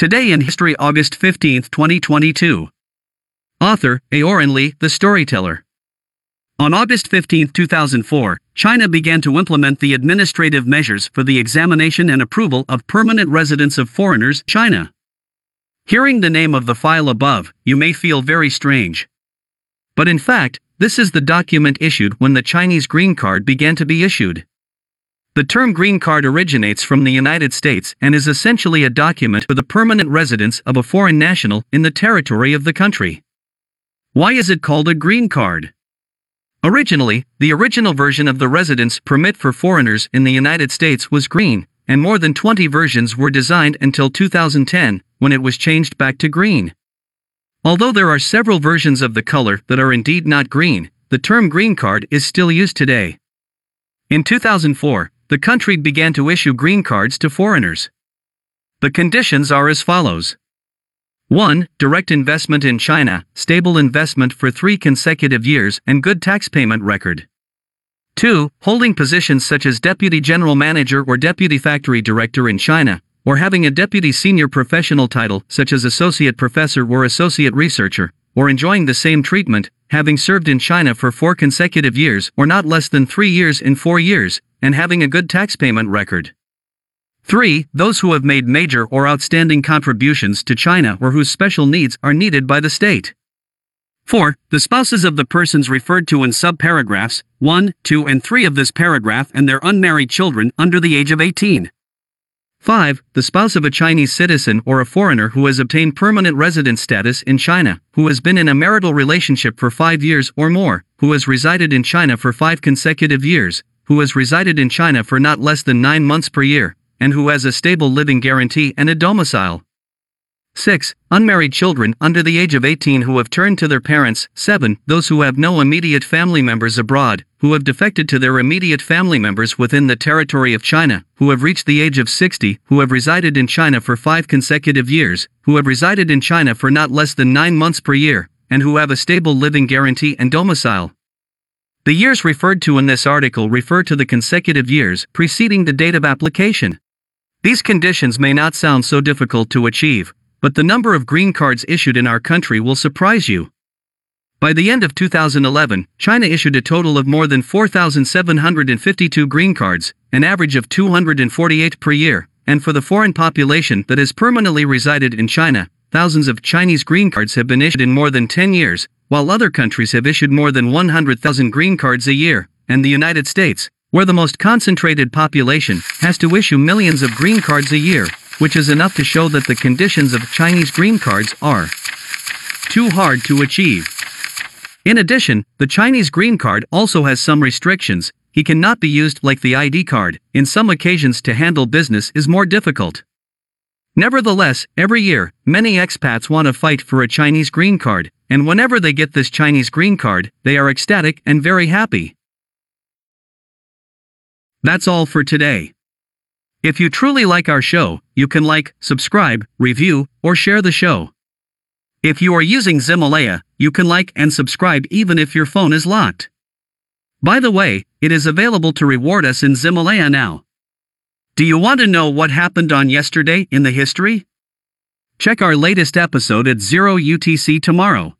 Today in History, August 15, 2022. Author, Aoran Lee, the storyteller. On August 15, 2004, China began to implement the administrative measures for the examination and approval of permanent residents of foreigners, China. Hearing the name of the file above, you may feel very strange. But in fact, this is the document issued when the Chinese green card began to be issued. The term green card originates from the United States and is essentially a document for the permanent residence of a foreign national in the territory of the country. Why is it called a green card? Originally, the original version of the residence permit for foreigners in the United States was green, and more than 20 versions were designed until 2010, when it was changed back to green. Although there are several versions of the color that are indeed not green, the term green card is still used today. In 2004, the country began to issue green cards to foreigners. The conditions are as follows 1. Direct investment in China, stable investment for three consecutive years, and good tax payment record. 2. Holding positions such as Deputy General Manager or Deputy Factory Director in China, or having a Deputy Senior Professional title such as Associate Professor or Associate Researcher, or enjoying the same treatment, having served in China for four consecutive years or not less than three years in four years, and having a good tax payment record. 3. Those who have made major or outstanding contributions to China or whose special needs are needed by the state. 4. The spouses of the persons referred to in subparagraphs 1, 2, and 3 of this paragraph and their unmarried children under the age of 18. 5. The spouse of a Chinese citizen or a foreigner who has obtained permanent residence status in China, who has been in a marital relationship for five years or more, who has resided in China for five consecutive years, who has resided in China for not less than nine months per year, and who has a stable living guarantee and a domicile. 6. Unmarried children under the age of 18 who have turned to their parents. 7. Those who have no immediate family members abroad, who have defected to their immediate family members within the territory of China, who have reached the age of 60, who have resided in China for five consecutive years, who have resided in China for not less than nine months per year, and who have a stable living guarantee and domicile. The years referred to in this article refer to the consecutive years preceding the date of application. These conditions may not sound so difficult to achieve, but the number of green cards issued in our country will surprise you. By the end of 2011, China issued a total of more than 4,752 green cards, an average of 248 per year, and for the foreign population that has permanently resided in China, thousands of Chinese green cards have been issued in more than 10 years, while other countries have issued more than 100,000 green cards a year, and the United States, where the most concentrated population, has to issue millions of green cards a year, which is enough to show that the conditions of Chinese green cards are too hard to achieve. In addition, the Chinese green card also has some restrictions. He cannot be used like the ID card. In some occasions to handle business is more difficult. Nevertheless, every year, many expats want to fight for a Chinese green card, and whenever they get this Chinese green card, they are ecstatic and very happy. That's all for today. If you truly like our show, you can like, subscribe, review, or share the show. If you are using Ximalaya, you can like and subscribe even if your phone is locked. By the way, it is available to reward us in Ximalaya now. Do you want to know what happened on yesterday in the history? Check our latest episode at 0 UTC tomorrow.